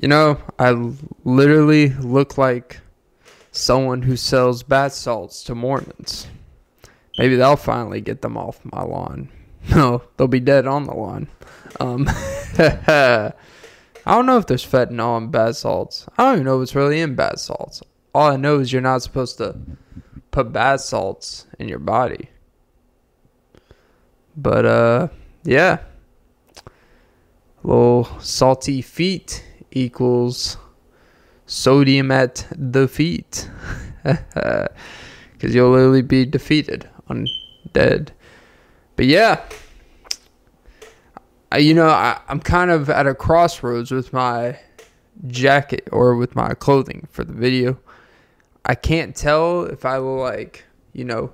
You know, I literally look like someone who sells bath salts to Mormons. Maybe they'll finally get them off my lawn. No, they'll be dead on the lawn. Um, I don't know if there's fentanyl in bath salts. I don't even know what's really in bath salts. All I know is you're not supposed to put bath salts in your body. But uh, yeah, little salty feet equals sodium at the feet. Because you'll literally be defeated, undead. But yeah, I, you know, I, I'm kind of at a crossroads with my jacket or with my clothing for the video. I can't tell if I will like, you know,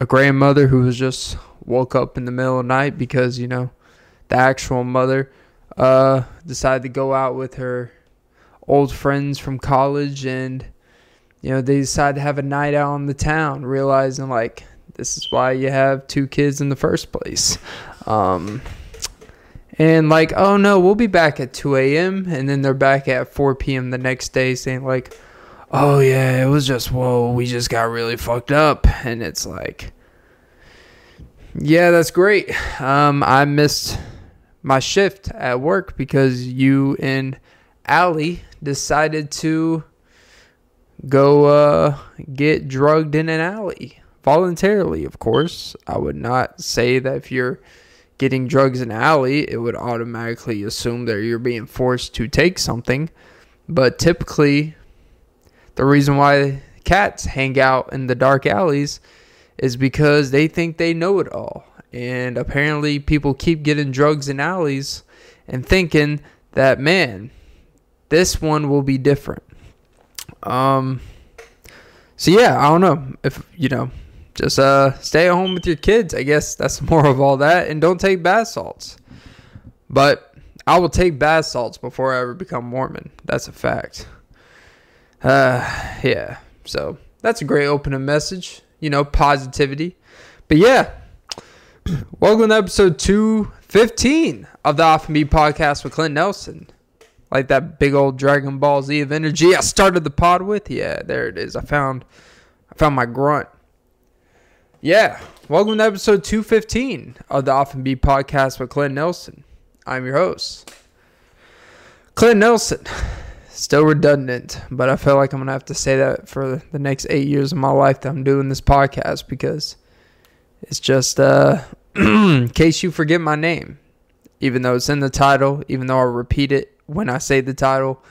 a grandmother who was just woke up in the middle of the night because, you know, the actual mother uh, decided to go out with her old friends from college and, you know, they decided to have a night out in the town, realizing, like, this is why you have two kids in the first place. Um, and like, oh no, we'll be back at 2 a.m. And then they're back at 4 p.m. the next day saying, like, oh yeah, it was just, whoa, we just got really fucked up. And it's like, yeah, that's great. Um, I missed my shift at work because you and Allie decided to go uh, get drugged in an alley voluntarily, of course. I would not say that if you're getting drugs in an alley, it would automatically assume that you're being forced to take something. But typically, the reason why cats hang out in the dark alleys is because they think they know it all. And apparently, people keep getting drugs in alleys and thinking that, man, this one will be different. Um, so yeah, I don't know if you know just uh, stay at home with your kids. I guess that's more of all that, and don't take bath salts. But I will take bath salts before I ever become Mormon. That's a fact. Uh, yeah. So that's a great opening message. You know, positivity. But yeah, welcome to episode two fifteen of the Off Me podcast with Clint Nelson. Like that big old Dragon Ball Z of energy I started the pod with. Yeah, there it is. I found, I found my grunt. Yeah, welcome to episode 215 of the Off N Beat podcast with Clint Nelson. I'm your host, Clint Nelson. Still redundant, but I feel like I'm gonna have to say that for the next eight years of my life that I'm doing this podcast because it's just uh, in case you forget my name, even though it's in the title, even though I repeat it when I say the title,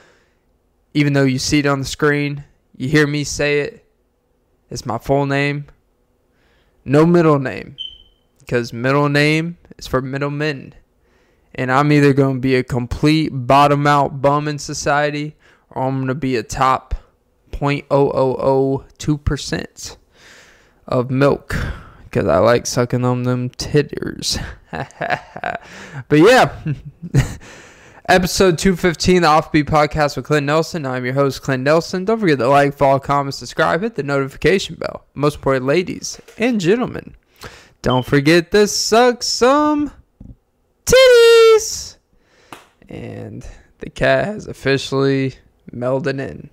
even though you see it on the screen, you hear me say it. It's my full name no middle name. Because middle name is for middlemen. And I'm either going to be a complete bottom out bum in society or I'm going to be a top 0.0002% of milk because I like sucking on them titters. but yeah, episode 215, the Offbeat Podcast with Clint Nelson. I'm your host, Clint Nelson. Don't forget to like, follow, comment, subscribe, hit the notification bell. Most important, ladies and gentlemen, don't forget to suck some titties. And the cat has officially melded in.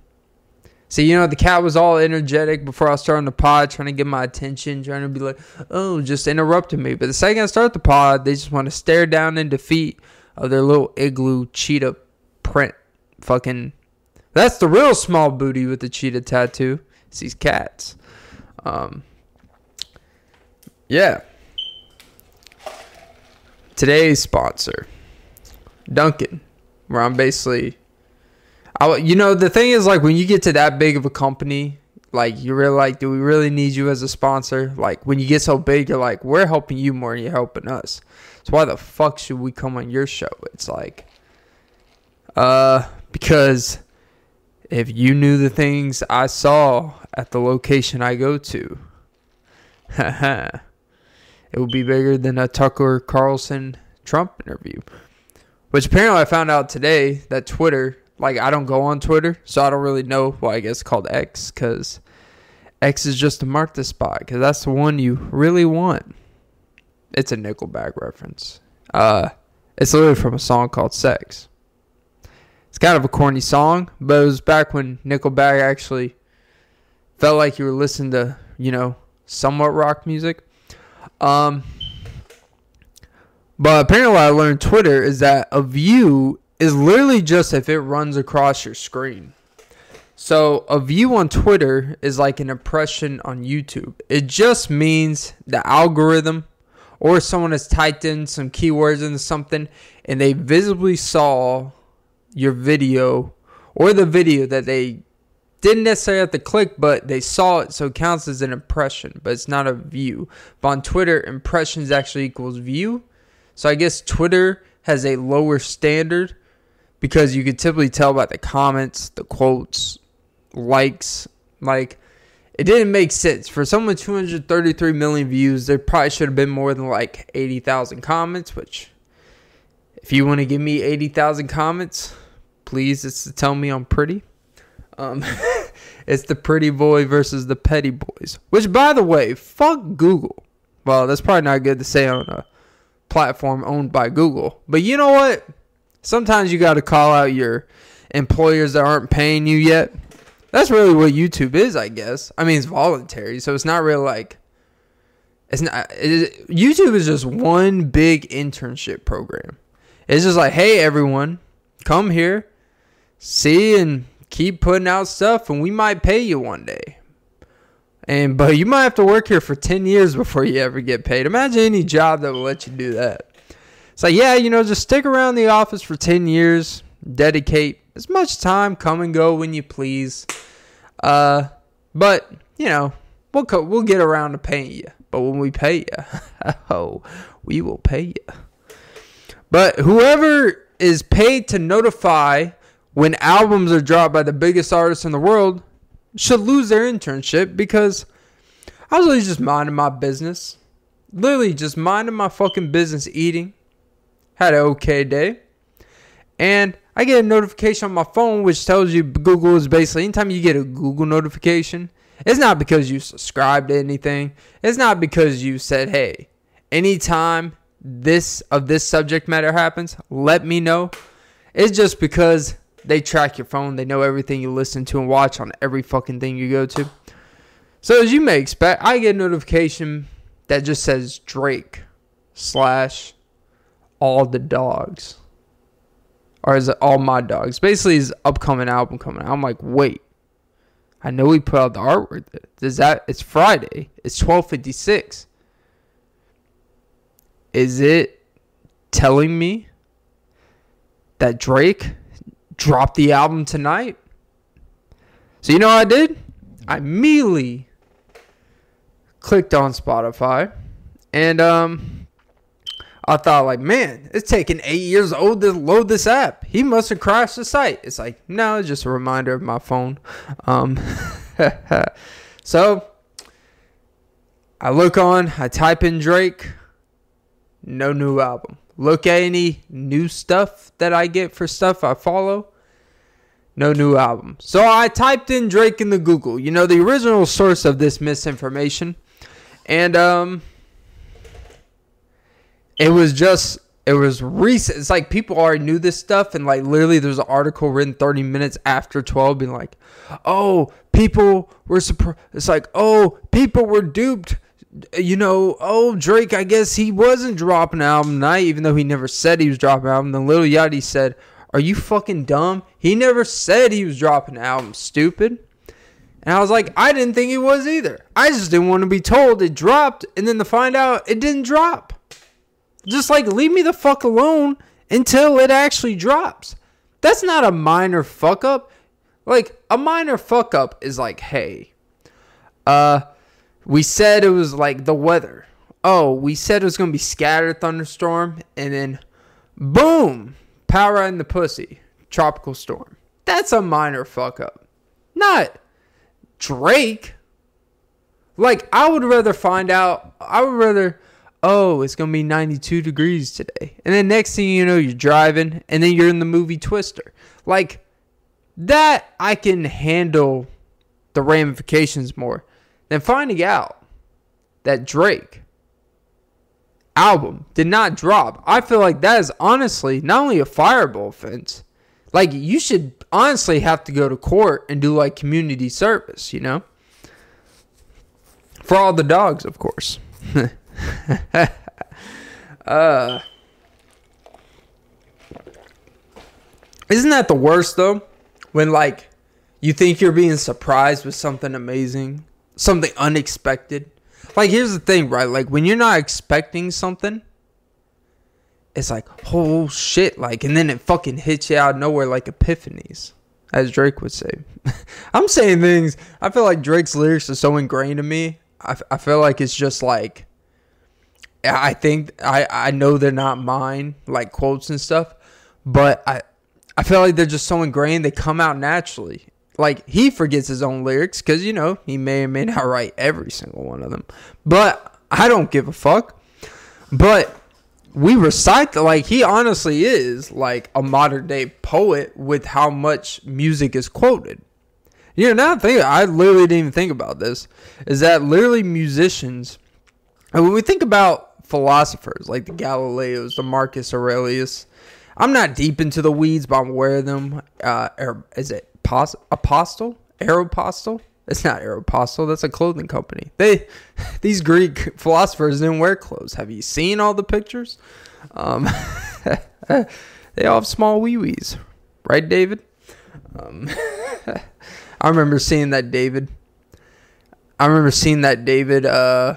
See, you know, the cat was all energetic before I starting the pod, trying to get my attention, trying to be like, oh, just interrupting me. But the second I start the pod, they just want to stare down in defeat of their little igloo cheetah print. Fucking. That's the real small booty with the cheetah tattoo. It's these cats. Um, yeah. Today's sponsor, Dunkin, where I'm basically I, you know, the thing is, like, when you get to that big of a company, like, you're really like, do we really need you as a sponsor? Like, when you get so big, you're like, we're helping you more than you're helping us. So why the fuck should we come on your show? It's like, uh, because if you knew the things I saw at the location I go to, it would be bigger than a Tucker Carlson Trump interview. Which apparently I found out today that Twitter like I don't go on Twitter, so I don't really know. Well, I guess called X because X is just to mark the spot because that's the one you really want. It's a Nickelback reference. Uh, it's literally from a song called "Sex." It's It's kind of a corny song, but it was back when Nickelback actually felt like you were listening to, you know, somewhat rock music. Um, but apparently, what I learned Twitter is that a view is literally just if it runs across your screen. So a view on Twitter is like an impression on YouTube. It just means the algorithm or someone has typed in some keywords into something and they visibly saw your video or the video that they didn't necessarily have to click, but they saw it, so it counts as an impression, but it's not a view. But on Twitter, impressions actually equals view. So I guess Twitter has a lower standard because you could typically tell by the comments, the quotes, likes. Like, it didn't make sense. For someone with 233 million views, there probably should have been more than like 80,000 comments, which, if you want to give me 80,000 comments, please, it's to tell me I'm pretty. Um, it's the pretty boy versus the petty boys. Which, by the way, fuck Google. Well, that's probably not good to say on a platform owned by Google. But you know what? Sometimes you got to call out your employers that aren't paying you yet. That's really what YouTube is, I guess. I mean, it's voluntary, so it's not really like it's not. YouTube is just one big internship program. It's just like, hey, everyone, come here, see, and keep putting out stuff, and we might pay you one day. And but you might have to work here for ten years before you ever get paid. Imagine any job that will let you do that. It's like, yeah, you know, just stick around the office for ten years, dedicate as much time, come and go when you please. Uh, but you know, we'll co- we'll get around to paying you. But when we pay you, oh, we will pay you. But whoever is paid to notify when albums are dropped by the biggest artists in the world should lose their internship because I was really just minding my business. Literally just minding my fucking business eating. Had an okay day. And I get a notification on my phone which tells you Google is basically anytime you get a Google notification, it's not because you subscribed to anything. It's not because you said, "Hey, anytime this of this subject matter happens, let me know." It's just because they track your phone. They know everything you listen to and watch on every fucking thing you go to. So as you may expect, I get a notification that just says Drake slash all the dogs or is it all my dogs? Basically, his upcoming album coming out. I'm like, wait, I know he put out the artwork. Does that? It's Friday. It's 12:56. Is it telling me that Drake dropped the album tonight? So you know what I did? I immediately clicked on Spotify and um I thought like, man, it's taking eight years old to load this app. He must have crashed the site. It's like, no, it's just a reminder of my phone. Um, so I look on, I type in Drake, no new album. Look at any new stuff that I get for stuff I follow. No new album. So I typed in Drake in the Google, you know, the original source of this misinformation. And um it was just it was recent. It's like people already knew this stuff, and like literally, there's an article written 30 minutes after 12, being like, "Oh, people were surprised." It's like, "Oh, people were duped." You know, oh Drake, I guess he wasn't dropping an album tonight, even though he never said he was dropping an album. Then Lil Yachty said, "Are you fucking dumb? He never said he was dropping an album, stupid." And I was like, I didn't think he was either. I just didn't want to be told it dropped, and then to find out it didn't drop. Just like leave me the fuck alone until it actually drops. That's not a minor fuck up. Like a minor fuck up is like, hey, uh, we said it was like the weather. Oh, we said it was gonna be scattered thunderstorm, and then boom, power in the pussy, tropical storm. That's a minor fuck up. Not Drake. Like I would rather find out. I would rather oh, it's going to be 92 degrees today. And then next thing you know, you're driving and then you're in the movie Twister. Like that, I can handle the ramifications more than finding out that Drake album did not drop. I feel like that is honestly not only a fireable offense, Like you should honestly have to go to court and do like community service, you know? For all the dogs, of course. uh Isn't that the worst though? When like you think you're being surprised with something amazing, something unexpected. Like here's the thing, right? Like when you're not expecting something, it's like, oh shit, like and then it fucking hits you out of nowhere like epiphanies, as Drake would say. I'm saying things. I feel like Drake's lyrics are so ingrained in me. I, I feel like it's just like I think I I know they're not mine, like quotes and stuff, but I I feel like they're just so ingrained they come out naturally. Like he forgets his own lyrics because you know he may or may not write every single one of them, but I don't give a fuck. But we recite the, like he honestly is like a modern day poet with how much music is quoted. You know, now I think I literally didn't even think about this. Is that literally musicians? And when we think about philosophers like the Galileos, the Marcus Aurelius, I'm not deep into the weeds, but I'm aware of them. Uh, er, is it Pos- Apostle? Aeropostale? It's not Aeropostale. That's a clothing company. They, these Greek philosophers didn't wear clothes. Have you seen all the pictures? Um, they all have small wee wees, right, David? Um, I remember seeing that David. I remember seeing that David uh,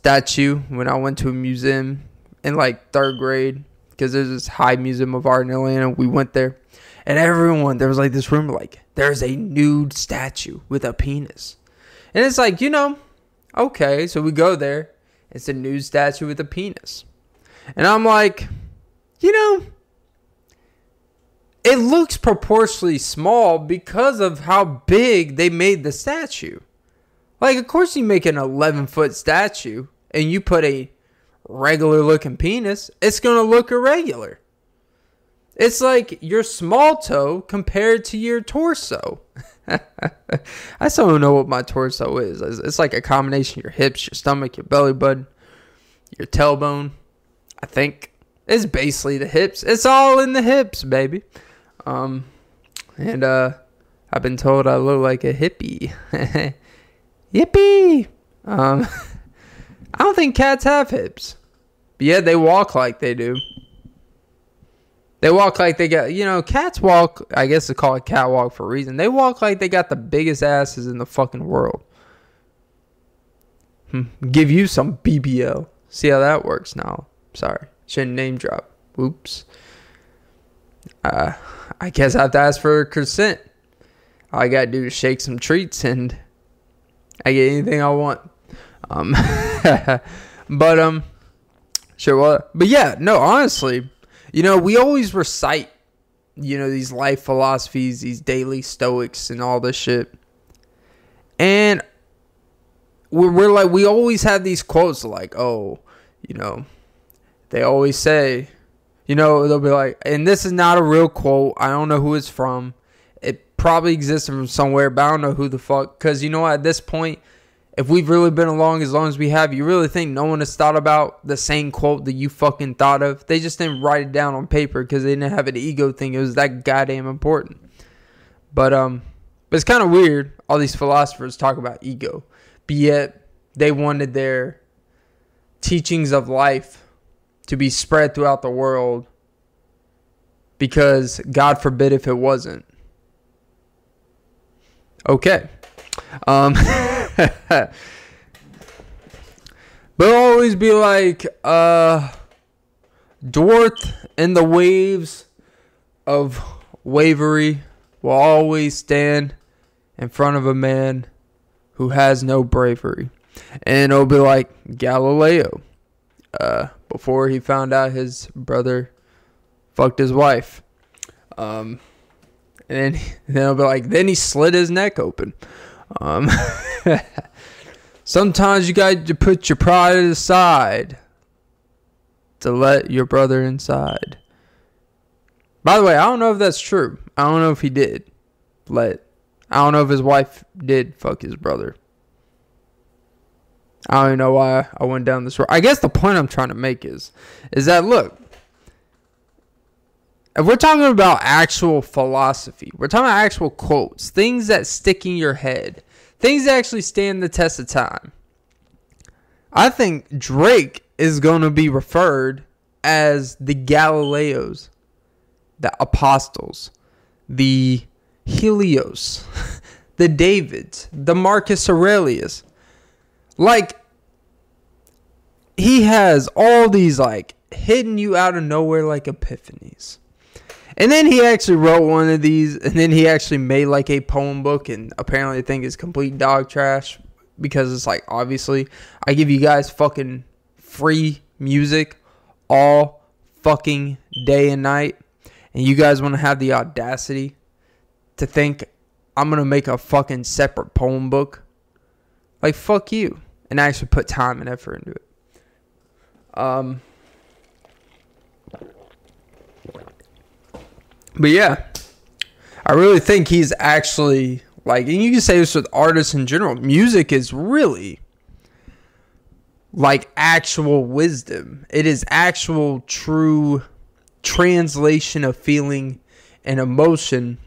statue when I went to a museum in like third grade because there's this high museum of art in Atlanta. We went there, and everyone there was like this room like there's a nude statue with a penis, and it's like you know, okay, so we go there. It's a nude statue with a penis, and I'm like, you know, it looks proportionally small because of how big they made the statue. Like, of course, you make an 11 foot statue and you put a regular looking penis, it's going to look irregular. It's like your small toe compared to your torso. I still don't know what my torso is. It's like a combination of your hips, your stomach, your belly button, your tailbone. I think it's basically the hips. It's all in the hips, baby. Um, and uh, I've been told I look like a hippie. Yippee! Um, I don't think cats have hips. But yeah, they walk like they do. They walk like they got, you know, cats walk, I guess they call it catwalk for a reason. They walk like they got the biggest asses in the fucking world. Hmm. Give you some BBL. See how that works now. Sorry. Shouldn't name drop. Oops. Uh, I guess I have to ask for a consent. All I gotta do is shake some treats and I get anything I want. Um, but um, sure. Well, but yeah, no. Honestly, you know, we always recite, you know, these life philosophies, these daily stoics, and all this shit, and we're, we're like, we always have these quotes like, oh, you know, they always say, you know, they'll be like, and this is not a real quote. I don't know who it's from. Probably exists from somewhere, but I don't know who the fuck. Because you know, at this point, if we've really been along as long as we have, you really think no one has thought about the same quote that you fucking thought of? They just didn't write it down on paper because they didn't have an ego thing. It was that goddamn important. But um, but it's kind of weird. All these philosophers talk about ego, but yet they wanted their teachings of life to be spread throughout the world because God forbid if it wasn't. Okay. Um, but always be like, uh, Dwarth and the waves of wavery will always stand in front of a man who has no bravery. And it'll be like Galileo. Uh, before he found out his brother fucked his wife. Um, and then, I'll be like, then he slit his neck open. Um, sometimes you got to put your pride aside to let your brother inside. By the way, I don't know if that's true. I don't know if he did let. I don't know if his wife did fuck his brother. I don't even know why I went down this road. I guess the point I'm trying to make is, is that look, if we're talking about actual philosophy, we're talking about actual quotes, things that stick in your head, things that actually stand the test of time. I think Drake is going to be referred as the Galileos, the apostles, the Helios, the Davids, the Marcus Aurelius. Like, he has all these, like, hitting you out of nowhere, like epiphanies. And then he actually wrote one of these, and then he actually made like a poem book, and apparently I think it's complete dog trash because it's like obviously I give you guys fucking free music all fucking day and night, and you guys want to have the audacity to think I'm gonna make a fucking separate poem book. Like fuck you, and I actually put time and effort into it. Um. But yeah, I really think he's actually like, and you can say this with artists in general. Music is really like actual wisdom. It is actual, true translation of feeling and emotion.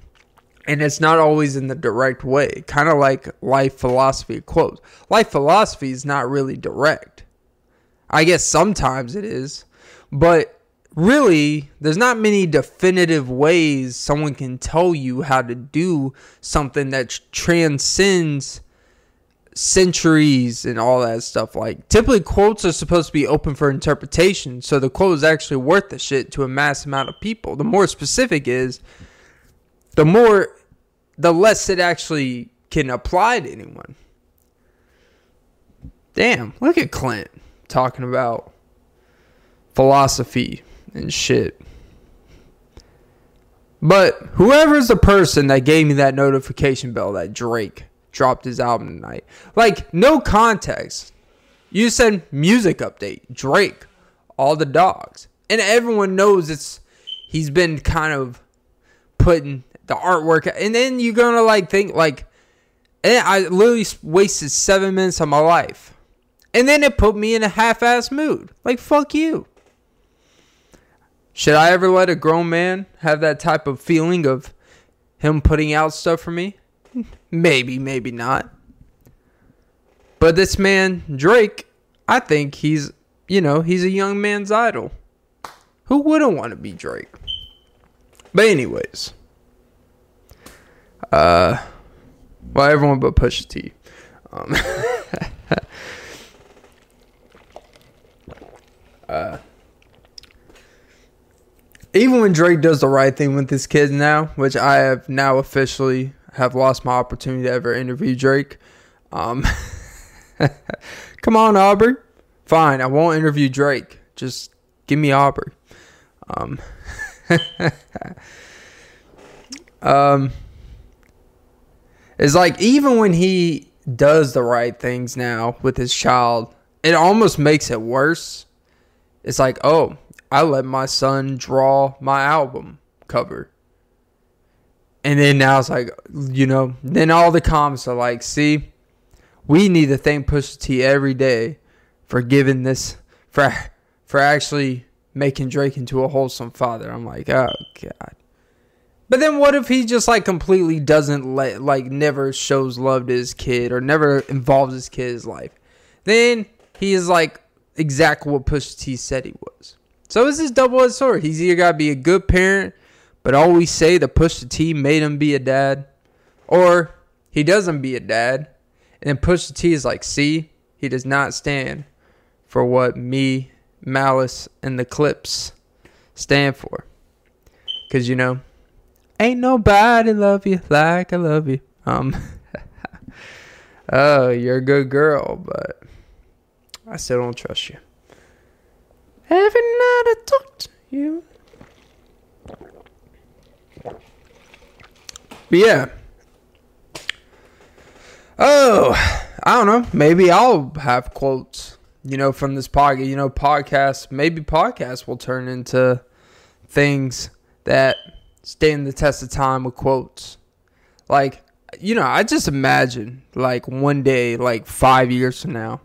And it's not always in the direct way. Kind of like life philosophy quotes. Life philosophy is not really direct. I guess sometimes it is. But really, there's not many definitive ways someone can tell you how to do something that transcends centuries and all that stuff. Like, typically, quotes are supposed to be open for interpretation, so the quote is actually worth the shit to a mass amount of people. The more specific is, the more, the less it actually can apply to anyone. Damn, look at Clint talking about philosophy and shit. But whoever's the person that gave me that notification bell that Drake dropped his album tonight, like no context. You said music update, Drake, all the dogs, and everyone knows it's he's been kind of putting the artwork, and then you're gonna like think like, and I literally wasted seven minutes of my life, and then it put me in a half-ass mood. Like fuck you. Should I ever let a grown man have that type of feeling of him putting out stuff for me? Maybe, maybe not. But this man, Drake, I think he's, you know, he's a young man's idol. Who wouldn't want to be Drake? But anyways, uh, well, everyone but Pusha T. Um, uh, even when Drake does the right thing with his kids now, which I have now officially have lost my opportunity to ever interview Drake. Um, come on, Aubrey. Fine, I won't interview Drake. Just give me Aubrey. Um, um, it's like even when he does the right things now with his child, it almost makes it worse. It's like, oh, I let my son draw my album cover. And then now it's like, you know, then all the comments are like, see, we need to thank Pusha T every day for giving this, for, for actually making Drake into a wholesome father. I'm like, oh, God. But then what if he just like completely doesn't let, like, never shows love to his kid or never involves his kid's life? Then he is like exactly what Pusha T said he was. So this double edged sword. He's either got to be a good parent, but always say the Pusha T made him be a dad, or he doesn't be a dad, and then Pusha T is like, see, he does not stand for what me, Malice, and the Clipse stand for. Cause you know, ain't nobody love you like I love you. Um, oh, you're a good girl, but I still don't trust you. Every night I talk to you. But yeah. Oh, I don't know. Maybe I'll have quotes, you know, from this podcast. You know, podcasts, maybe podcasts will turn into things that stand the test of time with quotes. Like, you know, I just imagine, like, one day, like five years from now,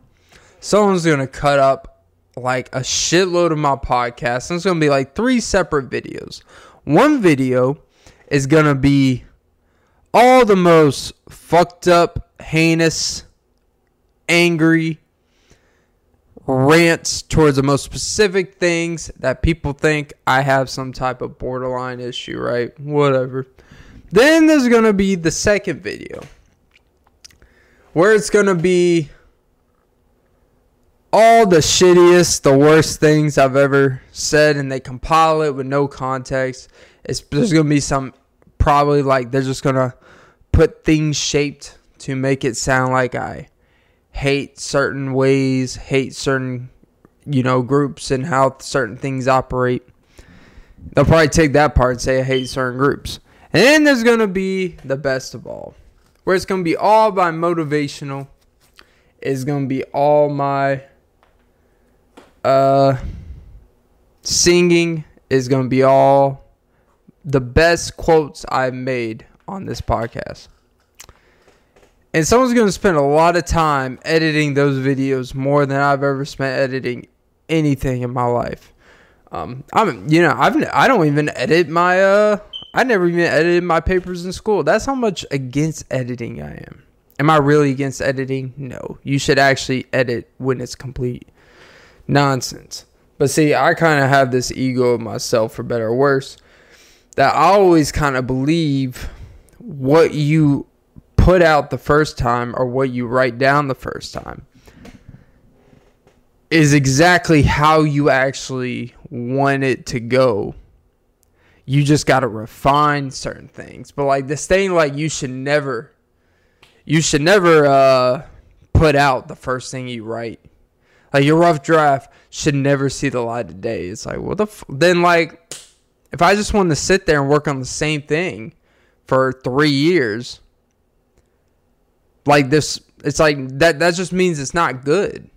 someone's to cut up like a shitload of my podcasts. And it's going to be like three separate videos. One video is going to be all the most fucked up, heinous, angry rants towards the most specific things that people think I have some type of borderline issue, right? Whatever. Then there's going to be the second video where it's going to be all the shittiest, the worst things I've ever said, and they compile it with no context. It's there's gonna be some probably like they're just gonna put things shaped to make it sound like I hate certain ways, hate certain you know groups and how certain things operate. They'll probably take that part and say I hate certain groups. And then there's gonna be the best of all, where it's gonna be all by motivational. It's gonna be all my uh, singing is going to be all the best quotes I've made on this podcast. And someone's going to spend a lot of time editing those videos more than I've ever spent editing anything in my life. Um, I'm, you know, I've, I don't even edit my, uh, I never even edited my papers in school. That's how much against editing I am. Am I really against editing? No. You should actually edit when it's complete nonsense. But see, I kind of have this ego of myself, for better or worse, that I always kind of believe what you put out the first time or what you write down the first time is exactly how you actually want it to go. You just got to refine certain things. But like this thing, like you should never, you should never uh, put out the first thing you write. Like your rough draft should never see the light of day. It's like, what the? F-? Then like, if I just want to sit there and work on the same thing for three years, like this, it's like that. That just means it's not good.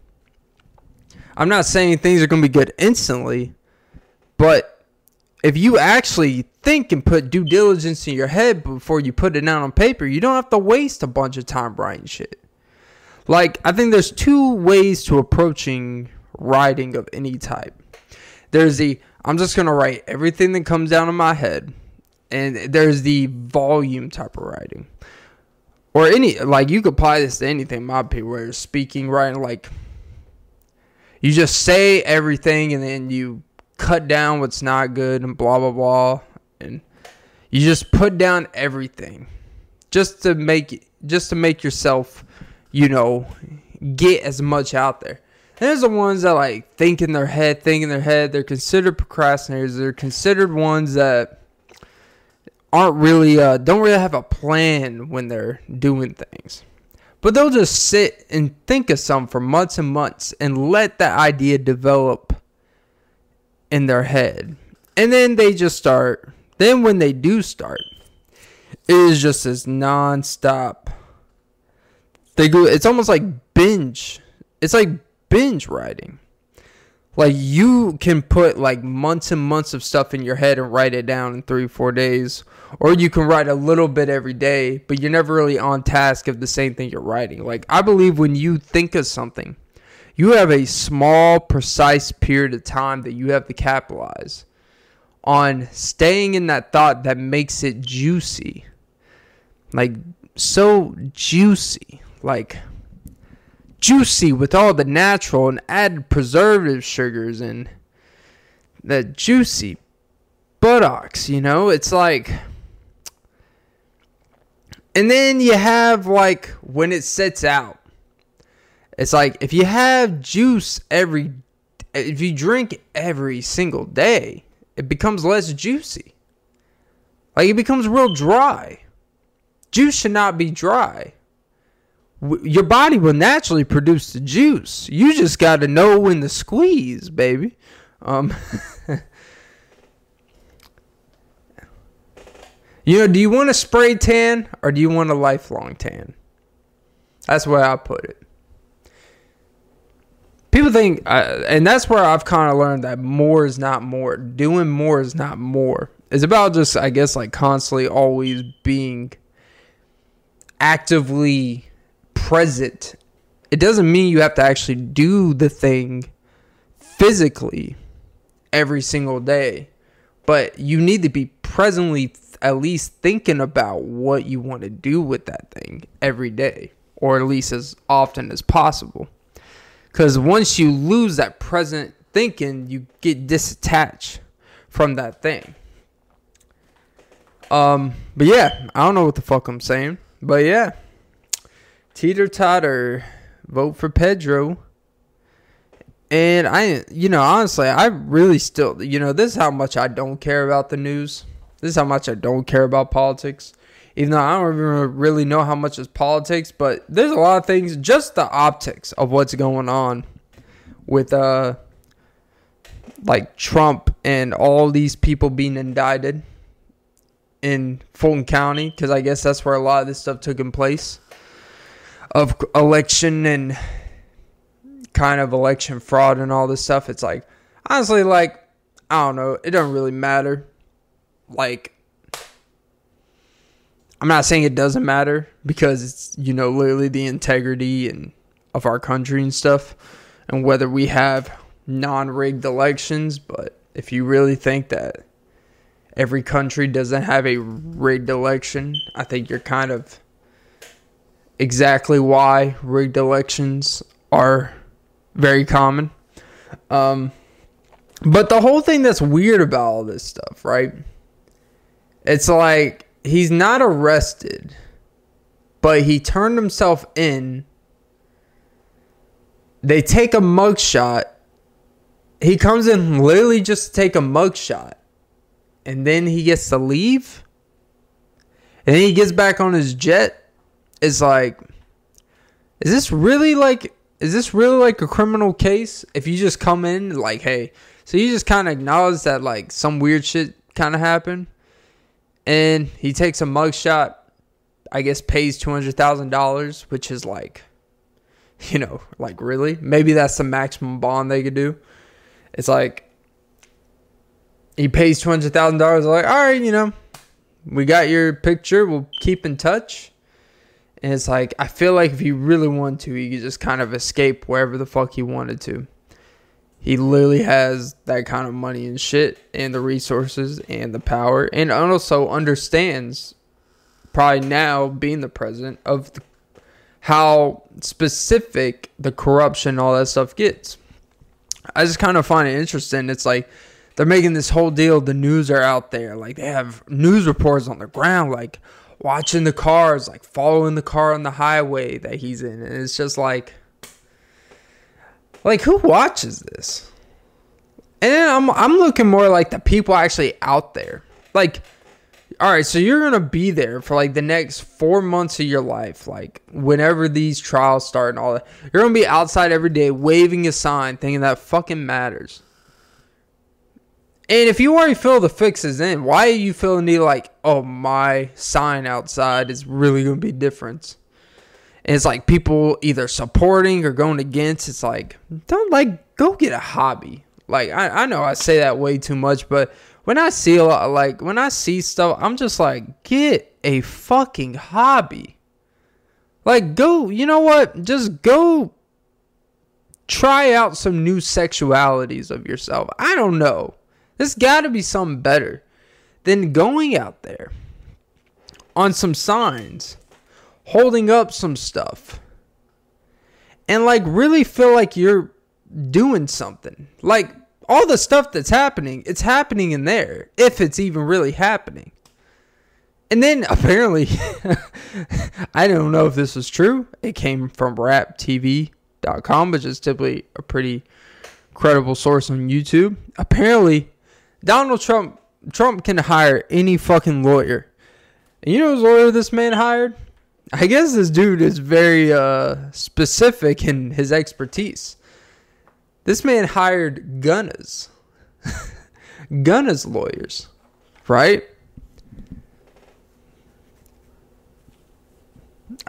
I'm not saying things are gonna be good instantly, but if you actually think and put due diligence in your head before you put it down on paper, you don't have to waste a bunch of time writing shit. Like, I think there's two ways to approaching writing of any type. There's the I'm just gonna write everything that comes down in my head, and there's the volume type of writing, or any like you could apply this to anything. My people, where speaking, writing, like you just say everything and then you cut down what's not good and blah blah blah, and you just put down everything just to make just to make yourself you know, get as much out there. And there's the ones that like think in their head, think in their head. They're considered procrastinators. They're considered ones that aren't really, uh, don't really have a plan when they're doing things. But they'll just sit and think of some for months and months and let that idea develop in their head. And then they just start. Then when they do start, it is just this nonstop they go. It's almost like binge. It's like binge writing. Like you can put like months and months of stuff in your head and write it down in three, four days, or you can write a little bit every day, but you're never really on task of the same thing you're writing. Like I believe when you think of something, you have a small, precise period of time that you have to capitalize on staying in that thought that makes it juicy. Like so juicy like juicy with all the natural and added preservative sugars and the juicy buttocks, you know? It's like and then you have like when it sets out. It's like if you have juice every if you drink every single day, it becomes less juicy. Like it becomes real dry. Juice should not be dry your body will naturally produce the juice. You just got to know when to squeeze, baby. Um, you know, do you want a spray tan or do you want a lifelong tan? That's where I put it. People think, uh, and that's where I've kind of learned that more is not more. Doing more is not more. It's about just, I guess, like constantly always being actively present. It doesn't mean you have to actually do the thing physically every single day, but you need to be presently at least thinking about what you want to do with that thing every day, or at least as often as possible. Because once you lose that present thinking, you get disattached from that thing. Um, but yeah, I don't know what the fuck I'm saying, but yeah, teeter totter, vote for Pedro. And I, you know, honestly, I really still, you know, this is how much I don't care about the news. This is how much I don't care about politics. Even though I don't even really know how much is politics, but there's a lot of things, just the optics of what's going on with, uh, like Trump and all these people being indicted in Fulton County, because I guess that's where a lot of this stuff took in place of election and kind of election fraud and all this stuff. It's like, honestly, like, I don't know. It doesn't really matter like I'm not saying it doesn't matter because it's you know literally the integrity and of our country and stuff and whether we have non-rigged elections, but if you really think that every country doesn't have a rigged election, I think you're kind of exactly why rigged elections are very common. Um, but the whole thing that's weird about all this stuff, right? It's like he's not arrested, but he turned himself in. They take a mugshot. He comes in literally just to take a mugshot. And then he gets to leave. And then he gets back on his jet. It's like, is this really like, is this really like a criminal case? If you just come in, like, hey, so you just kind of acknowledge that like some weird shit kind of happened and he takes a mugshot. I guess pays two hundred thousand dollars, which is like, you know, like really, maybe that's the maximum bond they could do. It's like he pays two hundred thousand dollars. Like, all right, you know, we got your picture. We'll keep in touch. And it's like I feel like if he really wanted to, he could just kind of escape wherever the fuck he wanted to. He literally has that kind of money and shit and the resources and the power and also understands probably now being the president of the, how specific the corruption all that stuff gets. I just kind of find it interesting. It's like they're making this whole deal. The news are out there. Like they have news reports on the ground. Like watching the cars like following the car on the highway that he's in and it's just like like who watches this? And then I'm I'm looking more like the people actually out there. Like all right, so you're to be there for like the next 4 months of your life, like whenever these trials start and all that. You're to be outside every day waving a sign thinking that fucking matters. And if you already feel the fixes in, why are you feeling the like, oh my sign outside is really gonna be different? And it's like people either supporting or going against. It's like, don't like go get a hobby. Like I, I know I say that way too much, but when I see a lot like when I see stuff, I'm just like, get a fucking hobby. Like go, you know what? Just go try out some new sexualities of yourself. I don't know. There's got to be something better than going out there on some signs holding up some stuff and like really feel like you're doing something. Like all the stuff that's happening, it's happening in there if it's even really happening. And then apparently, I don't know if this was true. It came from raptv.com, which is typically a pretty credible source on YouTube. Apparently, Donald Trump Trump can hire any fucking lawyer. And you know whose lawyer this man hired? I guess this dude is very uh, specific in his expertise. This man hired Gunna's, Gunna's lawyers, right?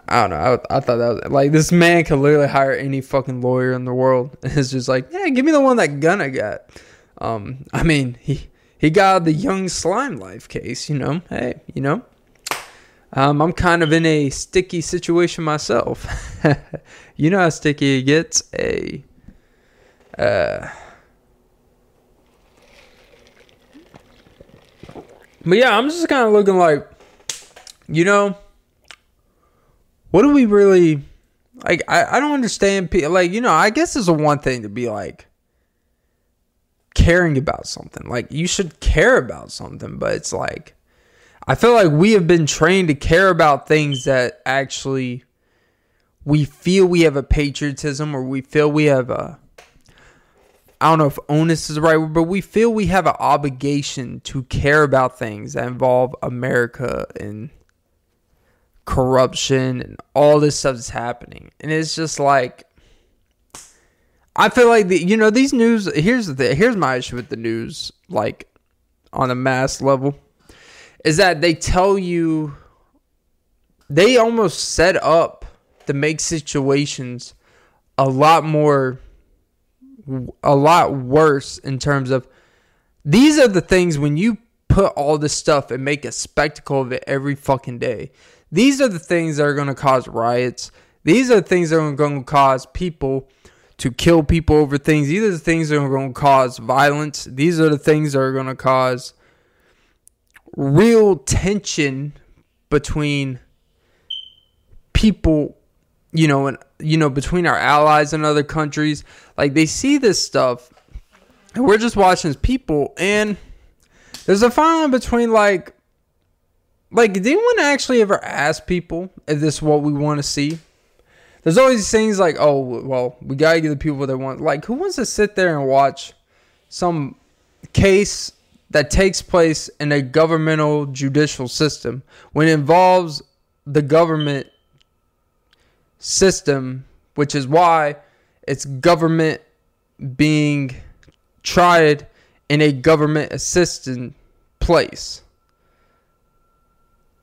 I don't know. I, I, thought that was like this man could literally hire any fucking lawyer in the world. and It's just like, yeah, give me the one that Gunna got. Um, I mean, he he got the young slime life case. You know, hey, you know, um, I'm kind of in a sticky situation myself. you know how sticky it gets. A uh, But yeah, I'm just kind of looking like, you know, what do we really like? I, I don't understand. Like, you know, I guess it's a one thing to be like caring about something. Like, you should care about something, but it's like, I feel like we have been trained to care about things that actually we feel we have a patriotism or we feel we have a I don't know if onus is the right word, but we feel we have an obligation to care about things that involve America and corruption and all this stuff that's happening. And it's just like I feel like the you know these news here's the here's my issue with the news like on a mass level is that they tell you they almost set up to make situations a lot more a lot worse in terms of these are the things when you put all this stuff and make a spectacle of it every fucking day. These are the things that are going to cause riots. These are the things that are going to cause people to kill people over things. These are the things that are going to cause violence. These are the things that are going to cause real tension between people you know, and you know, between our allies and other countries, like they see this stuff, and we're just watching people, and there's a fine line between like, like, did anyone actually ever ask people if this is what we want to see? There's always things like, oh, well, we gotta give the people they want. Like, who wants to sit there and watch some case that takes place in a governmental judicial system when it involves the government system, which is why it's government being tried in a government assistant place.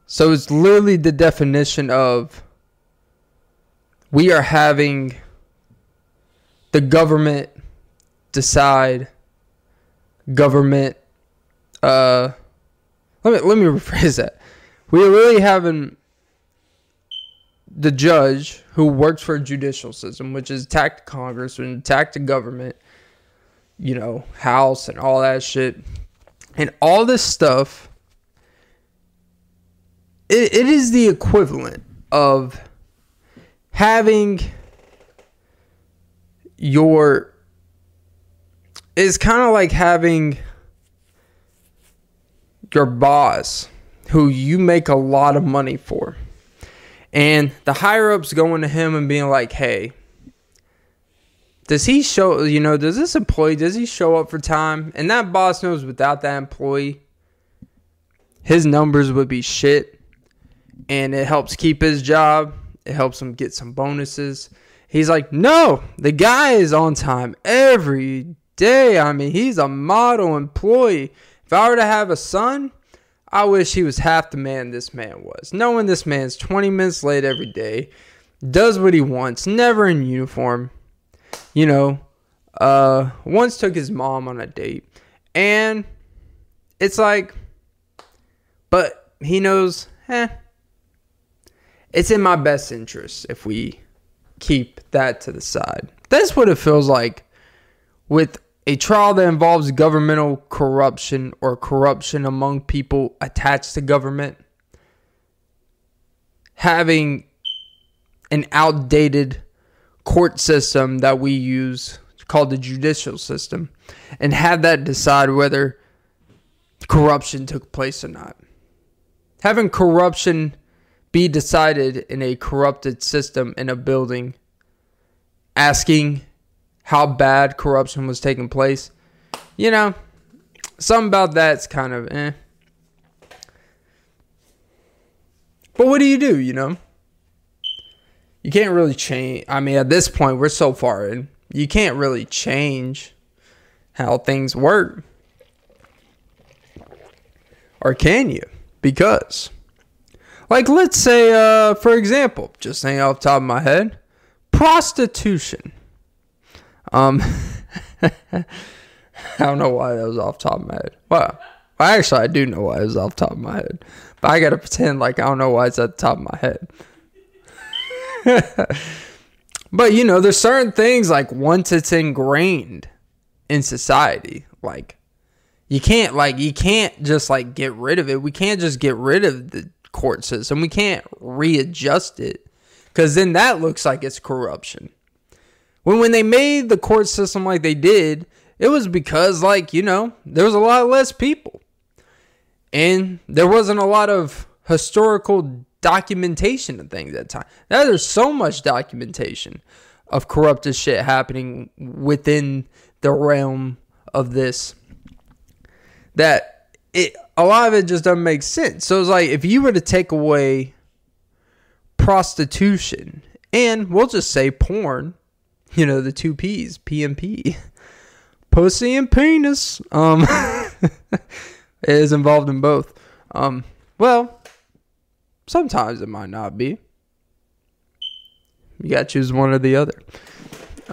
So it's literally the definition of we are having the government decide government uh let me let me rephrase that. We are really having the judge who works for a judicial system, which is attacked Congress and attacked the government, you know, House and all that shit, and all this stuff. It, it is the equivalent of having your. is kind of like having your boss who you make a lot of money for and the higher ups going to him and being like, hey, does he show, you know, does this employee, does he show up for time? And that boss knows without that employee, his numbers would be shit. And it helps keep his job, it helps him get some bonuses. He's like, no, the guy is on time every day. I mean, he's a model employee. If I were to have a son, I wish he was half the man this man was. Knowing this man's 20 minutes late every day, does what he wants, never in uniform. You know, uh, once took his mom on a date. And it's like, but he knows, eh, it's in my best interest if we keep that to the side. That's what it feels like with a trial that involves governmental corruption or corruption among people attached to government, having an outdated court system that we use called the judicial system, and have that decide whether corruption took place or not. Having corruption be decided in a corrupted system in a building, asking how bad corruption was taking place. You know, something about that's kind of eh. But what do you do, you know? You can't really change. I mean, at this point, we're so far in. You can't really change how things work. Or can you? Because, like, let's say, uh, for example, just saying off the top of my head, prostitution. Um, I don't know why that was off top of my head. Well, well, actually, I do know why it was off top of my head, but I gotta pretend like I don't know why it's at the top of my head. but you know, there's certain things like once it's ingrained in society, like You can't like you can't just like get rid of it. We can't just get rid of the court system. We can't readjust it cuz then that looks like it's corruption. When when they made the court system like they did, it was because like, you know, there was a lot less people. And there wasn't a lot of historical documentation and things at that time. Now there's so much documentation of corrupted shit happening within the realm of this that it a lot of it just doesn't make sense. So it's like if you were to take away prostitution and we'll just say porn, you know, the two P's, P and P, Pussy and penis. Um is involved in both. Um well, sometimes it might not be. You gotta choose one or the other.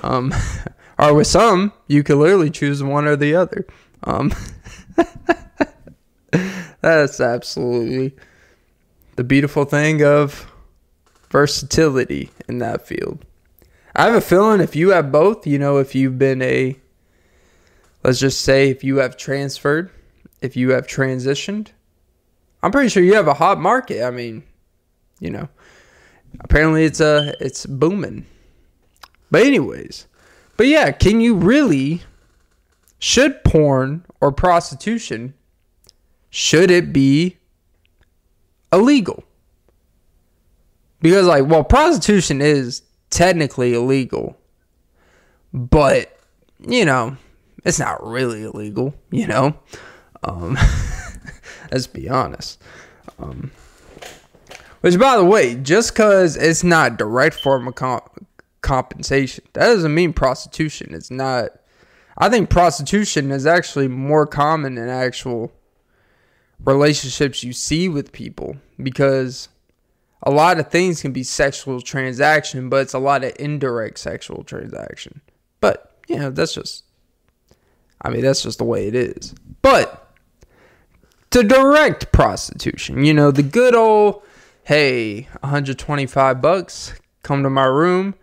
Um, or with some, you can literally choose one or the other. Um, that's absolutely the beautiful thing of versatility in that field. I have a feeling if you have both, you know, if you've been a, let's just say, if you have transferred, if you have transitioned, I'm pretty sure you have a hot market. I mean, you know, apparently it's a uh, it's booming. But anyways, but yeah, can you really should porn or prostitution should it be illegal? Because like well prostitution is technically illegal. But you know, it's not really illegal, you know. Um let's be honest. Um which, by the way, just because it's not direct form of comp- compensation, that doesn't mean prostitution. It's not. I think prostitution is actually more common than actual relationships you see with people because a lot of things can be sexual transaction, but it's a lot of indirect sexual transaction. But, you know, that's just, I mean, that's just the way it is. But to direct prostitution, you know, the good old hey, 125 bucks, come to my room.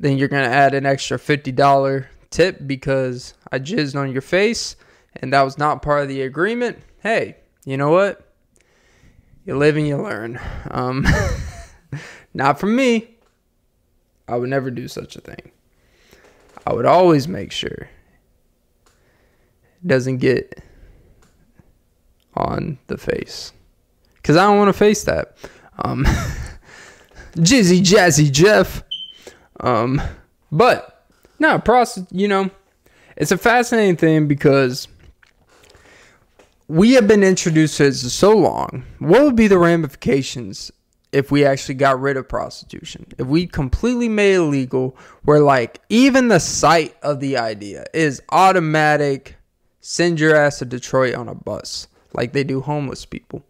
Then you're going to add an extra $50 tip because I jizzed on your face and that was not part of the agreement. Hey, you know what? You live and you learn. Um, not from me. I would never do such a thing. I would always make sure it doesn't get on the face because I don't want to face that. Um, Jizzy Jazzy Jeff. Um, but no, process. You know, it's a fascinating thing because we have been introduced to it so long. What would be the ramifications if we actually got rid of prostitution? If we completely made it illegal, where like even the sight of the idea is automatic, send your ass to Detroit on a bus, like they do homeless people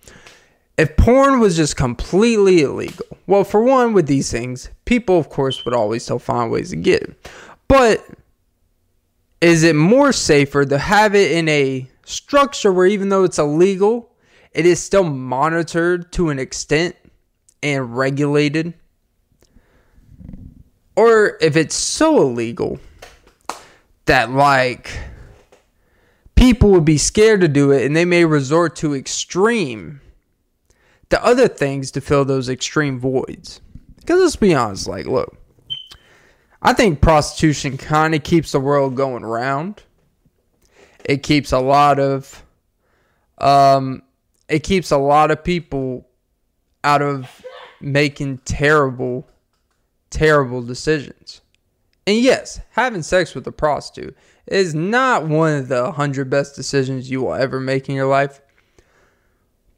if porn was just completely illegal, well, for one, with these things, people, of course, would always still find ways to get it. But is it more safer to have it in a structure where even though it's illegal, it is still monitored to an extent and regulated? Or if it's so illegal that, like, people would be scared to do it and they may resort to extreme to other things to fill those extreme voids. Because let's be honest, like, look, I think prostitution kind of keeps the world going round. It keeps a lot of, um, it keeps a lot of people out of making terrible, terrible decisions. And yes, having sex with a prostitute is not one of the 100 best decisions you will ever make in your life.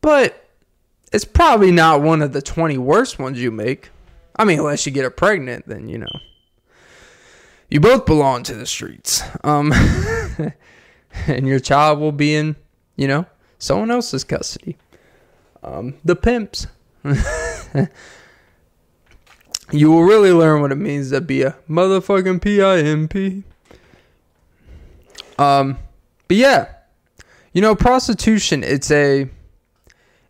But it's probably not one of the 20 worst ones you make. I mean, unless you get her pregnant, then, you know. You both belong to the streets. Um, and your child will be in, you know, someone else's custody. Um, the pimps. you will really learn what it means to be a motherfucking PIMP. Um, but yeah, you know, prostitution, it's a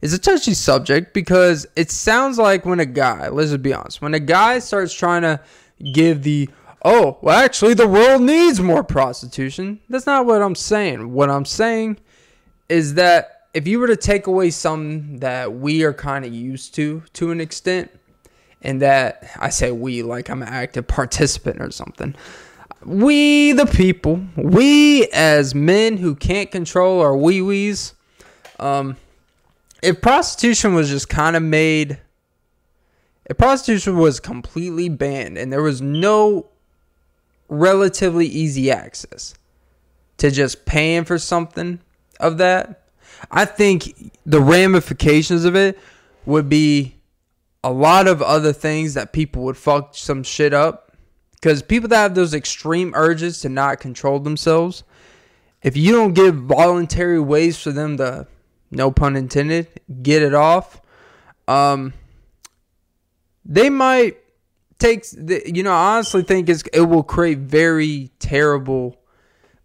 it's a touchy subject because it sounds like when a guy, let's just be honest, when a guy starts trying to give the, oh, well, actually, the world needs more prostitution. That's not what I'm saying. What I'm saying is that if you were to take away some that we are kind of used to to an extent, and that I say we like I'm an active participant or something. We, the people, we as men who can't control our wee wees, um, if prostitution was just kind of made, if prostitution was completely banned and there was no relatively easy access to just paying for something of that, I think the ramifications of it would be a lot of other things that people would fuck some shit up. Because people that have those extreme urges to not control themselves, if you don't give voluntary ways for them to, no pun intended, get it off, um, they might take, you know, I honestly think it will create very terrible,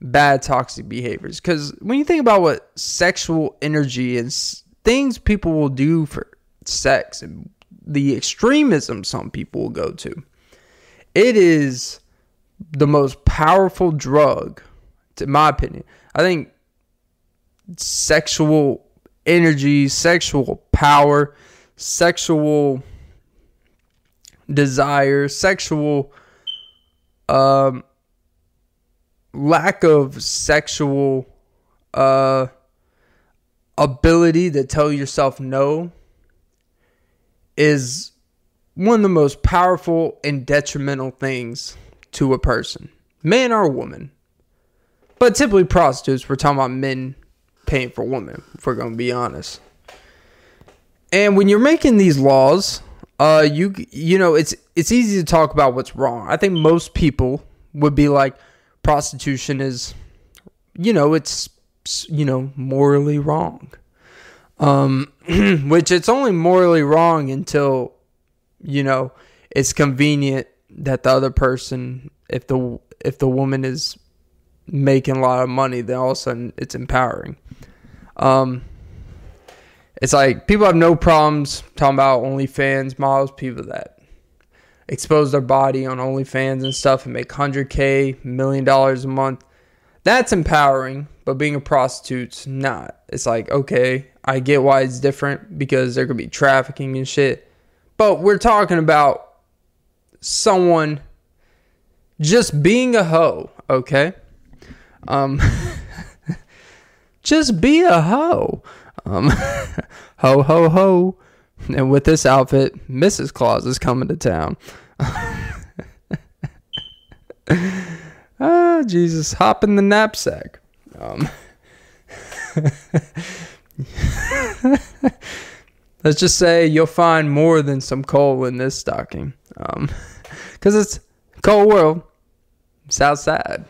bad toxic behaviors. Because when you think about what sexual energy and things people will do for sex and the extremism some people will go to. It is the most powerful drug, in my opinion. I think sexual energy, sexual power, sexual desire, sexual um, lack of sexual uh, ability to tell yourself no is one of the most powerful and detrimental things to a person, man or woman. But typically, prostitutes, we're talking about men paying for women, if we're going to be honest. And when you're making these laws, uh, you you know it's it's easy to talk about what's wrong. I think most people would be like, prostitution is, you know, it's you know morally wrong. Um, which it's only morally wrong until, you know, it's convenient that the other person, if the if the woman is making a lot of money, then all of a sudden it's empowering. Um, it's like people have no problems talking about OnlyFans models, people that expose their body on OnlyFans and stuff and make 100K, million dollars a month. That's empowering, but being a prostitute's not. It's like, okay, I get why it's different because there could be trafficking and shit. But we're talking about someone just being a hoe, okay? Um just be a hoe. Um ho ho ho. And with this outfit, Mrs. Claus is coming to town. ah, Jesus, hop in the knapsack. Um Let's just say you'll find more than some coal in this stocking. Um, cause it's cold world. It's outside.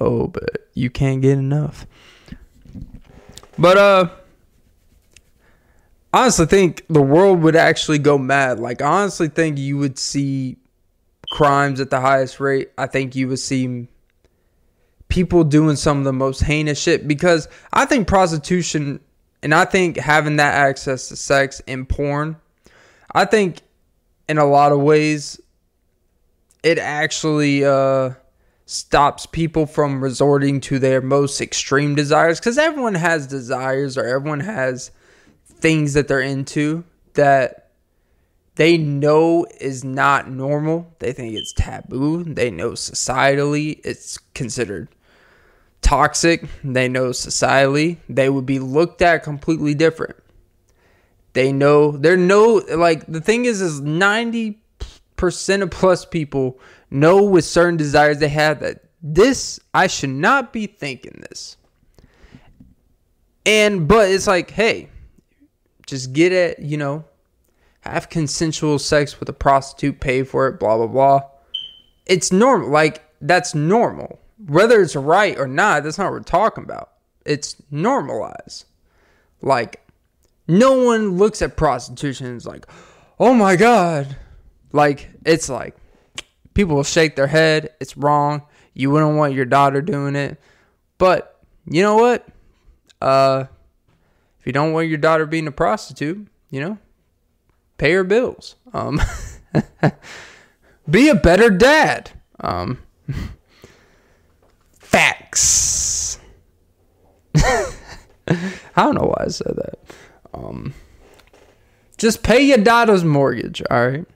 oh, but you can't get enough. But uh honestly think the world would actually go mad. Like I honestly think you would see crimes at the highest rate. I think you would see people doing some of the most heinous shit because I think prostitution and I think having that access to sex and porn, I think in a lot of ways it actually uh, stops people from resorting to their most extreme desires because everyone has desires or everyone has things that they're into that they know is not normal. They think it's taboo. They know societally it's considered toxic, they know societally, they would be looked at completely different. They know they're no like the thing is is 90% of plus people know with certain desires they have that this I should not be thinking this. And but it's like, hey, just get it, you know, have consensual sex with a prostitute, pay for it, blah blah blah. It's normal. Like that's normal whether it's right or not, that's not what we're talking about. It's normalized. Like, no one looks at prostitution and is like, oh my God. Like, it's like, people will shake their head. It's wrong. You wouldn't want your daughter doing it. But, you know what? Uh, if you don't want your daughter being a prostitute, you know, pay her bills. Um, be a better dad. Um, Facts. I don't know why I said that. Um, just pay your daughter's mortgage, all right?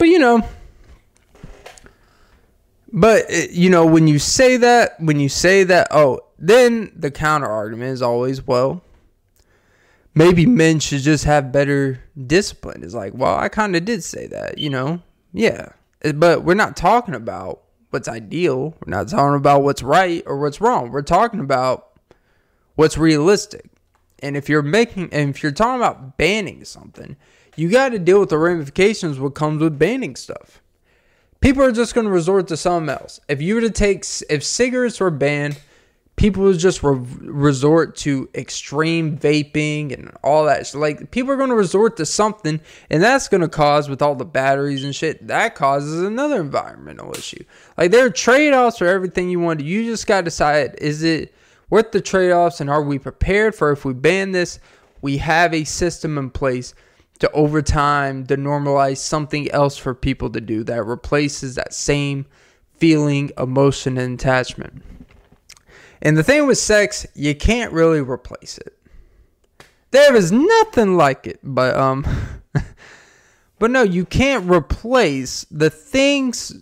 But you know, but uh, you know when you say that, when you say that, oh, then the counter argument is always, well, maybe men should just have better discipline. It's like, well, I kind of did say that, you know, yeah, uh, but we're not talking about what's ideal. We're not talking about what's right or what's wrong. We're talking about what's realistic. And if you're making, and if you're talking about banning something, you got to deal with the ramifications what comes with banning stuff. People are just going to resort to something else. If you were to take, if cigarettes were banned, people would just re- resort to extreme vaping and all that. Like people are going to resort to something, and that's going to cause with all the batteries and shit. That causes another environmental issue. Like there are trade offs for everything you want. You just got to decide: is it worth the trade offs, and are we prepared for if we ban this? We have a system in place to over time to normalize something else for people to do that replaces that same feeling, emotion, and attachment. And the thing with sex, you can't really replace it. There is nothing like it, but um but no, you can't replace the things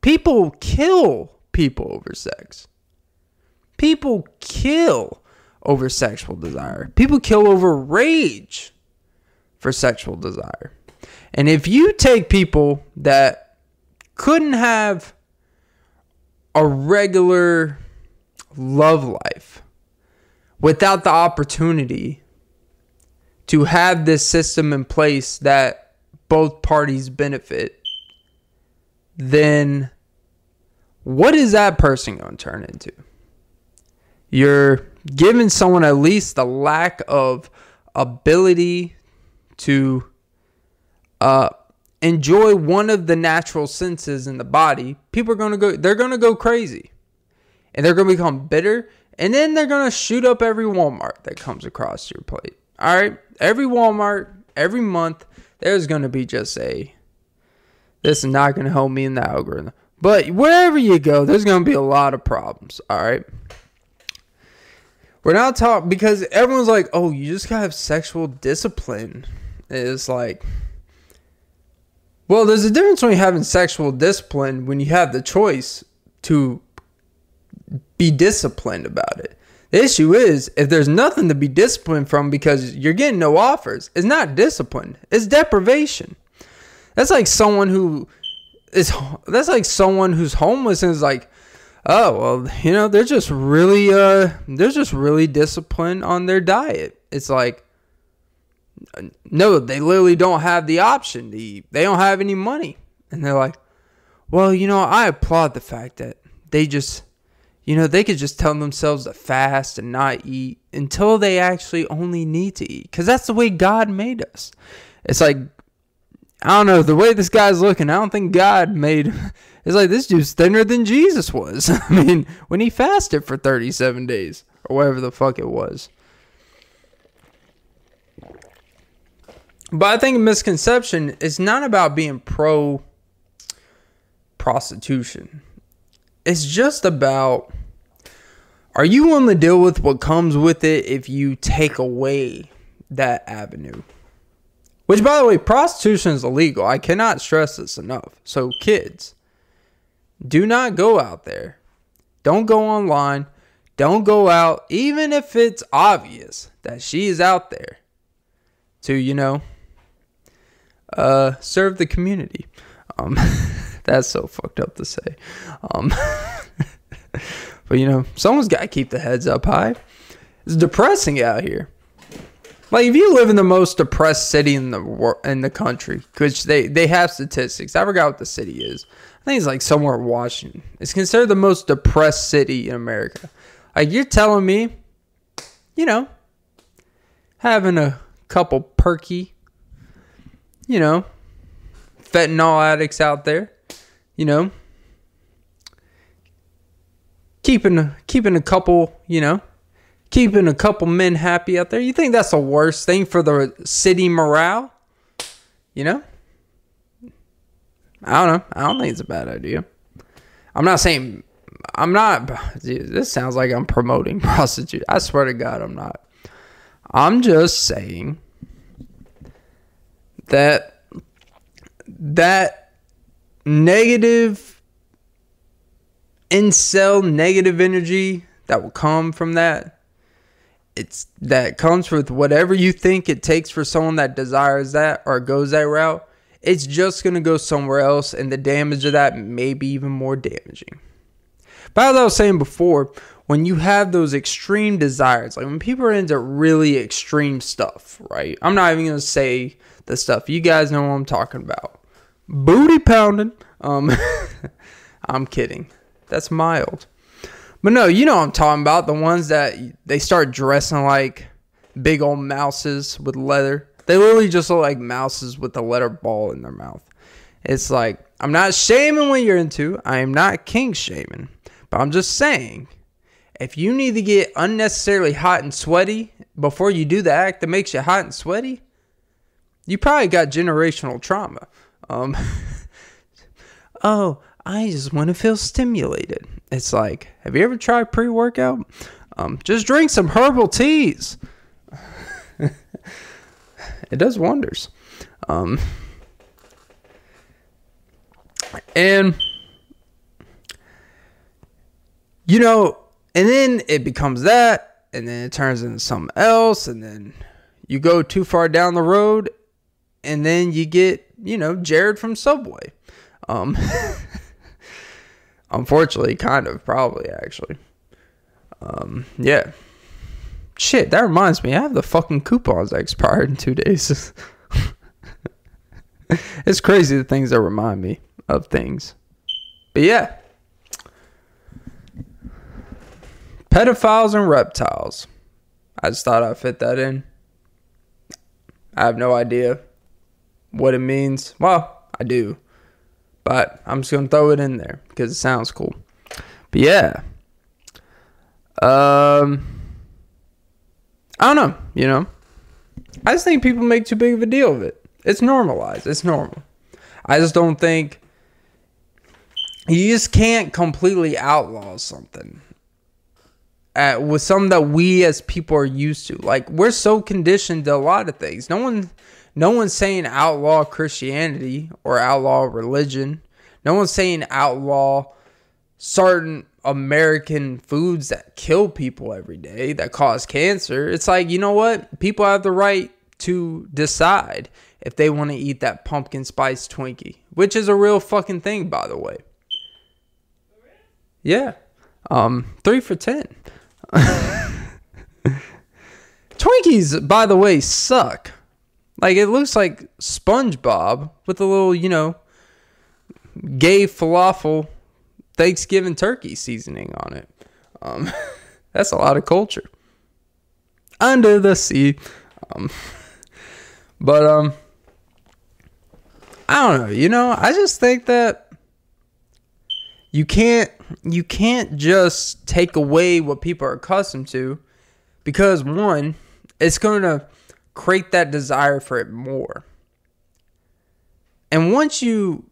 people kill people over sex. People kill over sexual desire. People kill over rage for sexual desire. And if you take people that couldn't have a regular love life without the opportunity to have this system in place that both parties benefit, then what is that person going to turn into? You're giving someone at least the lack of ability to uh, enjoy one of the natural senses in the body. People are going to go, they're going to go crazy and they're going to become bitter and then they're going to shoot up every Walmart that comes across your plate. All right? Every Walmart, every month, there's going to be just a this is not going to help me in the algorithm. But wherever you go, there's going to be a lot of problems. All right? We're not talking because everyone's like, oh, you just got to have sexual discipline. It's like, well, there's a difference when you having sexual discipline when you have the choice to be disciplined about it. The issue is if there's nothing to be disciplined from because you're getting no offers, it's not discipline, it's deprivation. That's like someone who is that's like someone who's homeless and is like, oh well, you know, they're just really uh they're just really disciplined on their diet. It's like no, they literally don't have the option eat. They don't have any money. And they're like, well, you know, I applaud the fact that they just you know, they could just tell themselves to fast and not eat until they actually only need to eat. Because that's the way God made us. It's like, I don't know, the way this guy's looking, I don't think God made. It's like this dude's thinner than Jesus was. I mean, when he fasted for 37 days or whatever the fuck it was. But I think misconception is not about being pro prostitution. It's just about are you willing to deal with what comes with it if you take away that avenue? Which, by the way, prostitution is illegal. I cannot stress this enough. So, kids, do not go out there. Don't go online. Don't go out, even if it's obvious that she is out there to, you know, uh, serve the community. Um, that's so fucked up to say. Um, But you know, someone's got to keep the heads up high. It's depressing out here. Like if you live in the most depressed city in the world, in the country, which they they have statistics. I forgot what the city is. I think it's like somewhere in Washington. It's considered the most depressed city in America. Like you're telling me, you know, having a couple perky, you know, fentanyl addicts out there, you know, keeping keeping a couple, you know, keeping a couple men happy out there. You think that's the worst thing for the city morale? You know? I don't know. I don't think it's a bad idea. I'm not saying I'm not. This sounds like I'm promoting prostitute. I swear to God, I'm not. I'm just saying that that negative incel negative energy that will come from that it's that comes with whatever you think it takes for someone that desires that or goes that route it's just going to go somewhere else and the damage of that may be even more damaging. But as i was saying before when you have those extreme desires like when people are into really extreme stuff right? I'm not even going to say the stuff you guys know what i'm talking about booty pounding um i'm kidding that's mild but no, you know what I'm talking about. The ones that they start dressing like big old mouses with leather. They literally just look like mouses with a leather ball in their mouth. It's like, I'm not shaming what you're into. I am not kink shaming. But I'm just saying, if you need to get unnecessarily hot and sweaty before you do the act that makes you hot and sweaty, you probably got generational trauma. Um, oh, I just want to feel stimulated. It's like, have you ever tried pre workout? Um, just drink some herbal teas. it does wonders. Um, and, you know, and then it becomes that, and then it turns into something else, and then you go too far down the road, and then you get, you know, Jared from Subway. Um, Unfortunately, kind of, probably actually. Um, yeah. Shit, that reminds me, I have the fucking coupons that expired in two days. it's crazy the things that remind me of things. But yeah. Pedophiles and reptiles. I just thought I'd fit that in. I have no idea what it means. Well, I do. But I'm just gonna throw it in there because it sounds cool. But yeah. Um I don't know, you know. I just think people make too big of a deal of it. It's normalized. It's normal. I just don't think you just can't completely outlaw something with something that we as people are used to. Like we're so conditioned to a lot of things. No one no one's saying outlaw Christianity or outlaw religion. No one's saying outlaw certain American foods that kill people every day, that cause cancer. It's like, you know what? People have the right to decide if they want to eat that pumpkin spice Twinkie, which is a real fucking thing, by the way. Yeah. Um, three for ten. Twinkies, by the way, suck. Like it looks like SpongeBob with a little, you know, gay falafel Thanksgiving turkey seasoning on it. Um, that's a lot of culture. Under the sea. Um, but um I don't know, you know, I just think that you can't you can't just take away what people are accustomed to because one, it's to create that desire for it more. And once you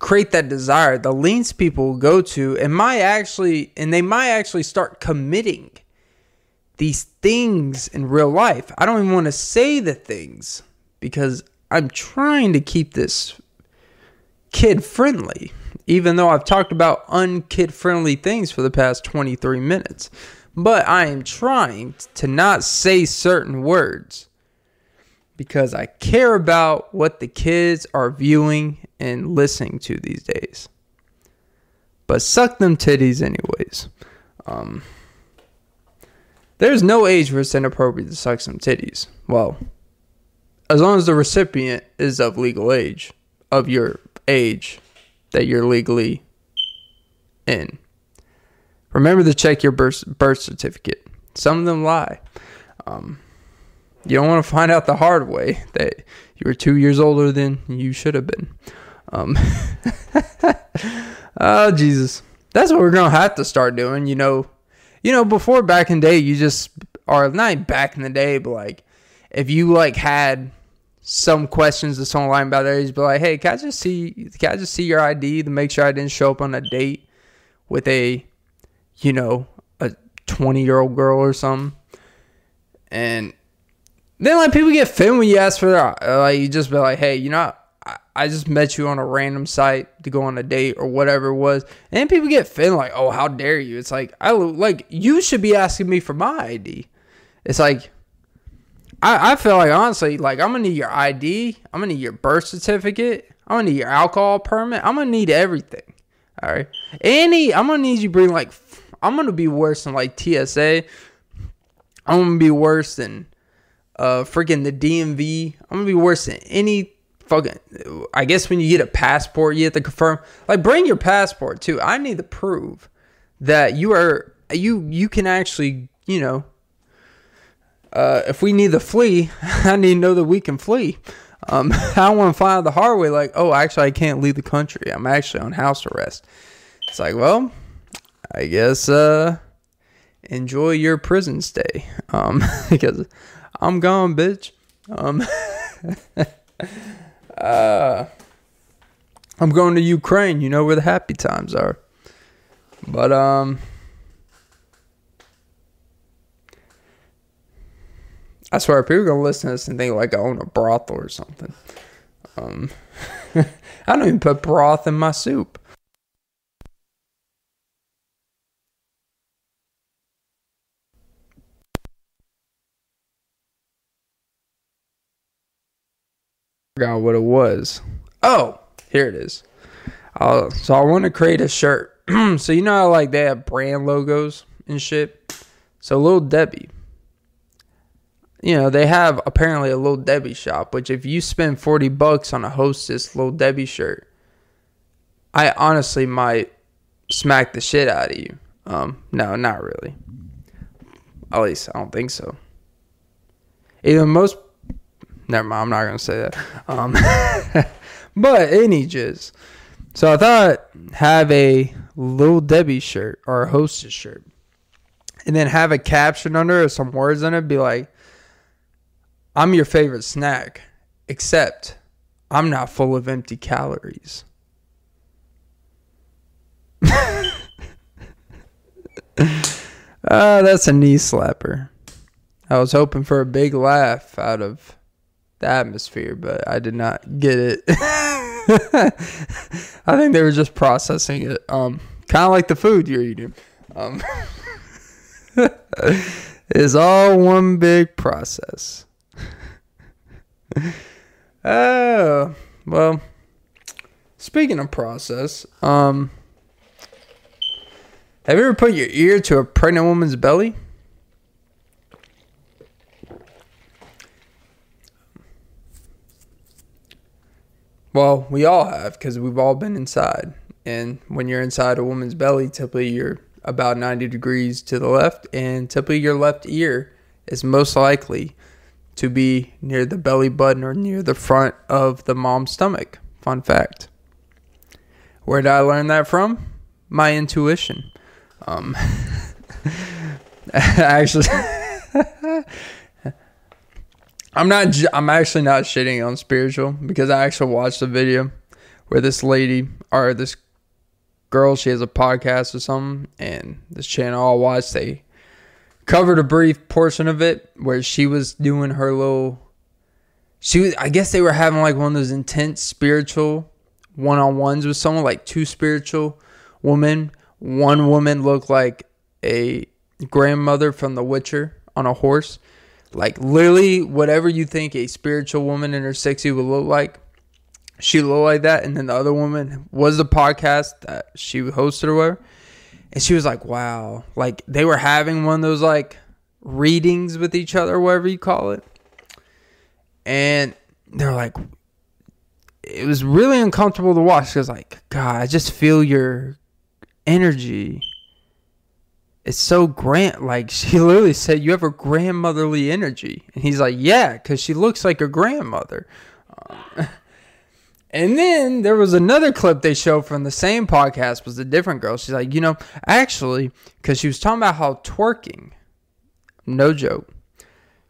create that desire, the links people go to and might actually and they might actually start committing these things in real life. I don't even want to say the things because I'm trying to keep this kid friendly, even though I've talked about unkid friendly things for the past 23 minutes. But I am trying to not say certain words because I care about what the kids are viewing and listening to these days. But suck them titties, anyways. Um, there's no age where it's inappropriate to suck some titties. Well, as long as the recipient is of legal age, of your age that you're legally in. Remember to check your birth, birth certificate. Some of them lie. Um, you don't want to find out the hard way that you were two years older than you should have been. Um, oh Jesus, that's what we're gonna have to start doing. You know, you know, before back in the day, you just or not back in the day, but like if you like had some questions to someone lying about their age, be like, hey, can I just see, can I just see your ID to make sure I didn't show up on a date with a, you know, a 20 year old girl or something. And then like people get offended when you ask for that. Uh, like you just be like, hey, you know, I, I just met you on a random site to go on a date or whatever it was. And people get offended like, oh, how dare you? It's like I like you should be asking me for my ID. It's like I, I feel like honestly, like I'm gonna need your ID, I'm gonna need your birth certificate, I'm gonna need your alcohol permit, I'm gonna need everything. All right, any I'm gonna need you bring like I'm gonna be worse than like TSA. I'm gonna be worse than uh freaking the DMV. I'm gonna be worse than any fucking. I guess when you get a passport, you have to confirm. Like, bring your passport too. I need to prove that you are you you can actually you know uh, if we need to flee, I need to know that we can flee. Um, I don't want to find out the hard way, like, oh, actually, I can't leave the country. I'm actually on house arrest. It's like, well, I guess uh, enjoy your prison stay, um, because I'm gone, bitch. Um, uh, I'm going to Ukraine. You know where the happy times are. But um. I swear, people are gonna listen to this and think like I own a brothel or something. Um, I don't even put broth in my soup. Forgot what it was. Oh, here it is. Uh, so I want to create a shirt. so you know how like they have brand logos and shit. So little Debbie you know, they have apparently a little Debbie shop, which if you spend 40 bucks on a hostess little Debbie shirt, I honestly might smack the shit out of you. Um, no, not really. At least I don't think so. Either most never mind, I'm not gonna say that. Um but any jizz. So I thought have a little Debbie shirt or a hostess shirt. And then have a caption under it, some words on it, be like I'm your favorite snack, except I'm not full of empty calories. uh, that's a knee slapper. I was hoping for a big laugh out of the atmosphere, but I did not get it. I think they were just processing it. Um, kind of like the food you're eating. Um, it's all one big process oh, well, speaking of process, um, have you ever put your ear to a pregnant woman's belly? Well, we all have because we've all been inside. And when you're inside a woman's belly, typically you're about 90 degrees to the left, and typically your left ear is most likely to be near the belly button or near the front of the mom's stomach. Fun fact. Where did I learn that from? My intuition. Um, actually, I'm not. I'm actually not shitting on spiritual because I actually watched a video where this lady or this girl, she has a podcast or something, and this channel I watched, they covered a brief portion of it where she was doing her little she was I guess they were having like one of those intense spiritual one-on-ones with someone like two spiritual women. One woman looked like a grandmother from The Witcher on a horse. Like literally whatever you think a spiritual woman in her 60s would look like. She looked like that and then the other woman was the podcast that she hosted or whatever and she was like, "Wow!" Like they were having one of those like readings with each other, whatever you call it, and they're like, it was really uncomfortable to watch. Was like, "God, I just feel your energy." It's so grand. Like she literally said, "You have a grandmotherly energy," and he's like, "Yeah, because she looks like a grandmother." Uh, And then there was another clip they showed from the same podcast was a different girl. She's like, you know, actually, because she was talking about how twerking, no joke,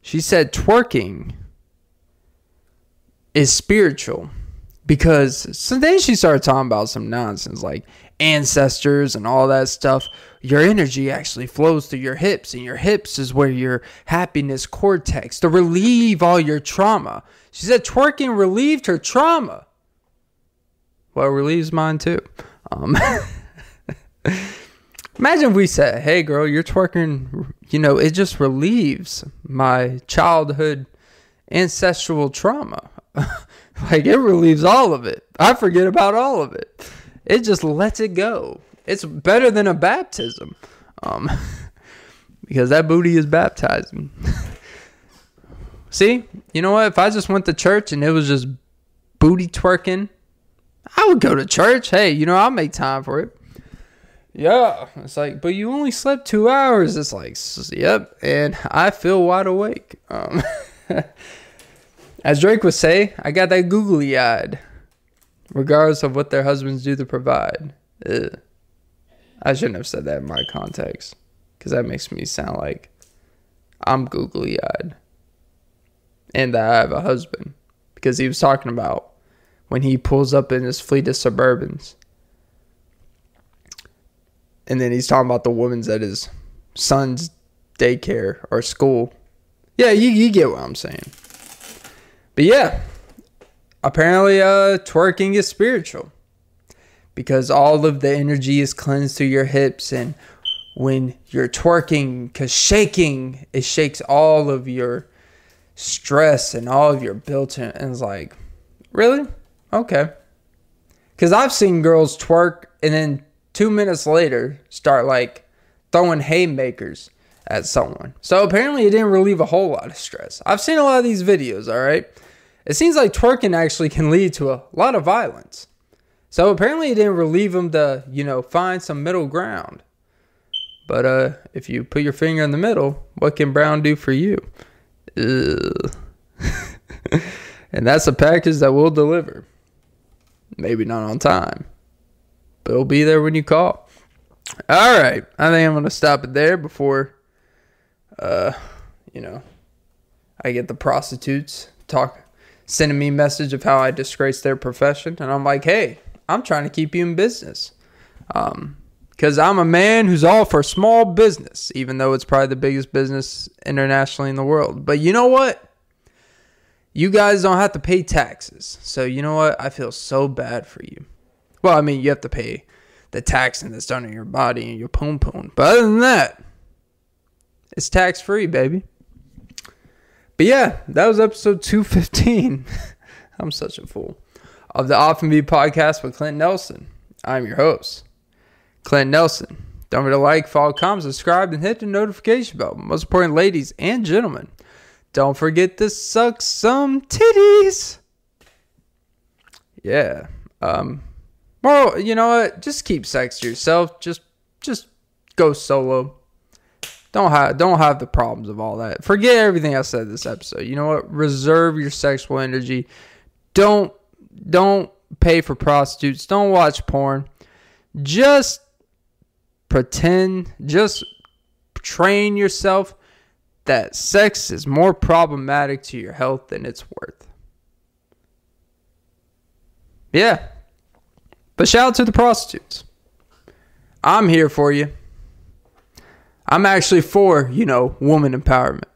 she said twerking is spiritual because so then she started talking about some nonsense like ancestors and all that stuff, your energy actually flows through your hips, and your hips is where your happiness cortex to relieve all your trauma. She said twerking relieved her trauma. Well, it relieves mine too. Um, imagine if we said, "Hey, girl, you're twerking." You know, it just relieves my childhood ancestral trauma. like it relieves all of it. I forget about all of it. It just lets it go. It's better than a baptism. Um, because that booty is baptizing. See, you know what? If I just went to church and it was just booty twerking, I would go to church. Hey, you know, I'll make time for it. Yeah. It's like, but you only slept two hours. It's like, yep. And I feel wide awake. Um, as Drake would say, I got that googly eyed, regardless of what their husbands do to provide. Ugh. I shouldn't have said that in my context because that makes me sound like I'm googly eyed and that I have a husband because he was talking about when he pulls up in his fleet of Suburbans. And then he's talking about the woman's at his son's daycare or school. Yeah, you, you get what I'm saying. But yeah, apparently uh, twerking is spiritual because all of the energy is cleansed through your hips and when you're twerking because shaking it shakes all of your stress and all of your built-in and it's like really? Okay. Because i've seen girls twerk and then two minutes later start like throwing haymakers at someone. So apparently it didn't relieve a whole lot of stress. I've seen a lot of these videos all right? It seems like twerking actually can lead to a lot of violence so apparently it didn't relieve him to, you know, find some middle ground. But uh, if you put your finger in the middle, what can Brown do for you? and that's a package that we'll deliver. Maybe not on time, but it'll be there when you call. All right, I think I'm gonna stop it there before, uh, you know, I get the prostitutes talk sending me message of how I disgrace their profession, and I'm like, hey, I'm trying to keep you in business. Um, because I'm a man who's all for small business, even though it's probably the biggest business internationally in the world. But you know what? You guys don't have to pay taxes. So you know what? I feel so bad for you. Well, I mean, you have to pay the taxing that's done on your body and your poom poom. But other than that, it's tax free, baby. But yeah, that was episode 215. I'm such a fool of the Off N Beat podcast with Clint Nelson. I'm your host, Clint Nelson. Don't forget to like, follow, comment, subscribe, and hit the notification bell. Most important, ladies and gentlemen, don't forget to suck some titties. Yeah. Um. Well, you know what? Just keep sex to yourself. Just, just go solo. Don't have don't have the problems of all that. Forget everything I said this episode. You know what? Reserve your sexual energy. Don't don't pay for prostitutes. Don't watch porn. Just pretend, just train yourself that sex is more problematic to your health than it's worth. Yeah. But shout out to the prostitutes. I'm here for you. I'm actually for, you know, woman empowerment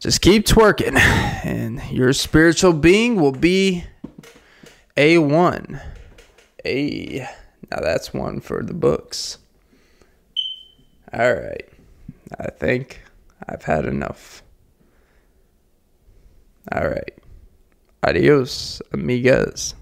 just keep twerking and your spiritual being will be a one. A now that's one for the books. All right i think i've had enough. All right adios amigas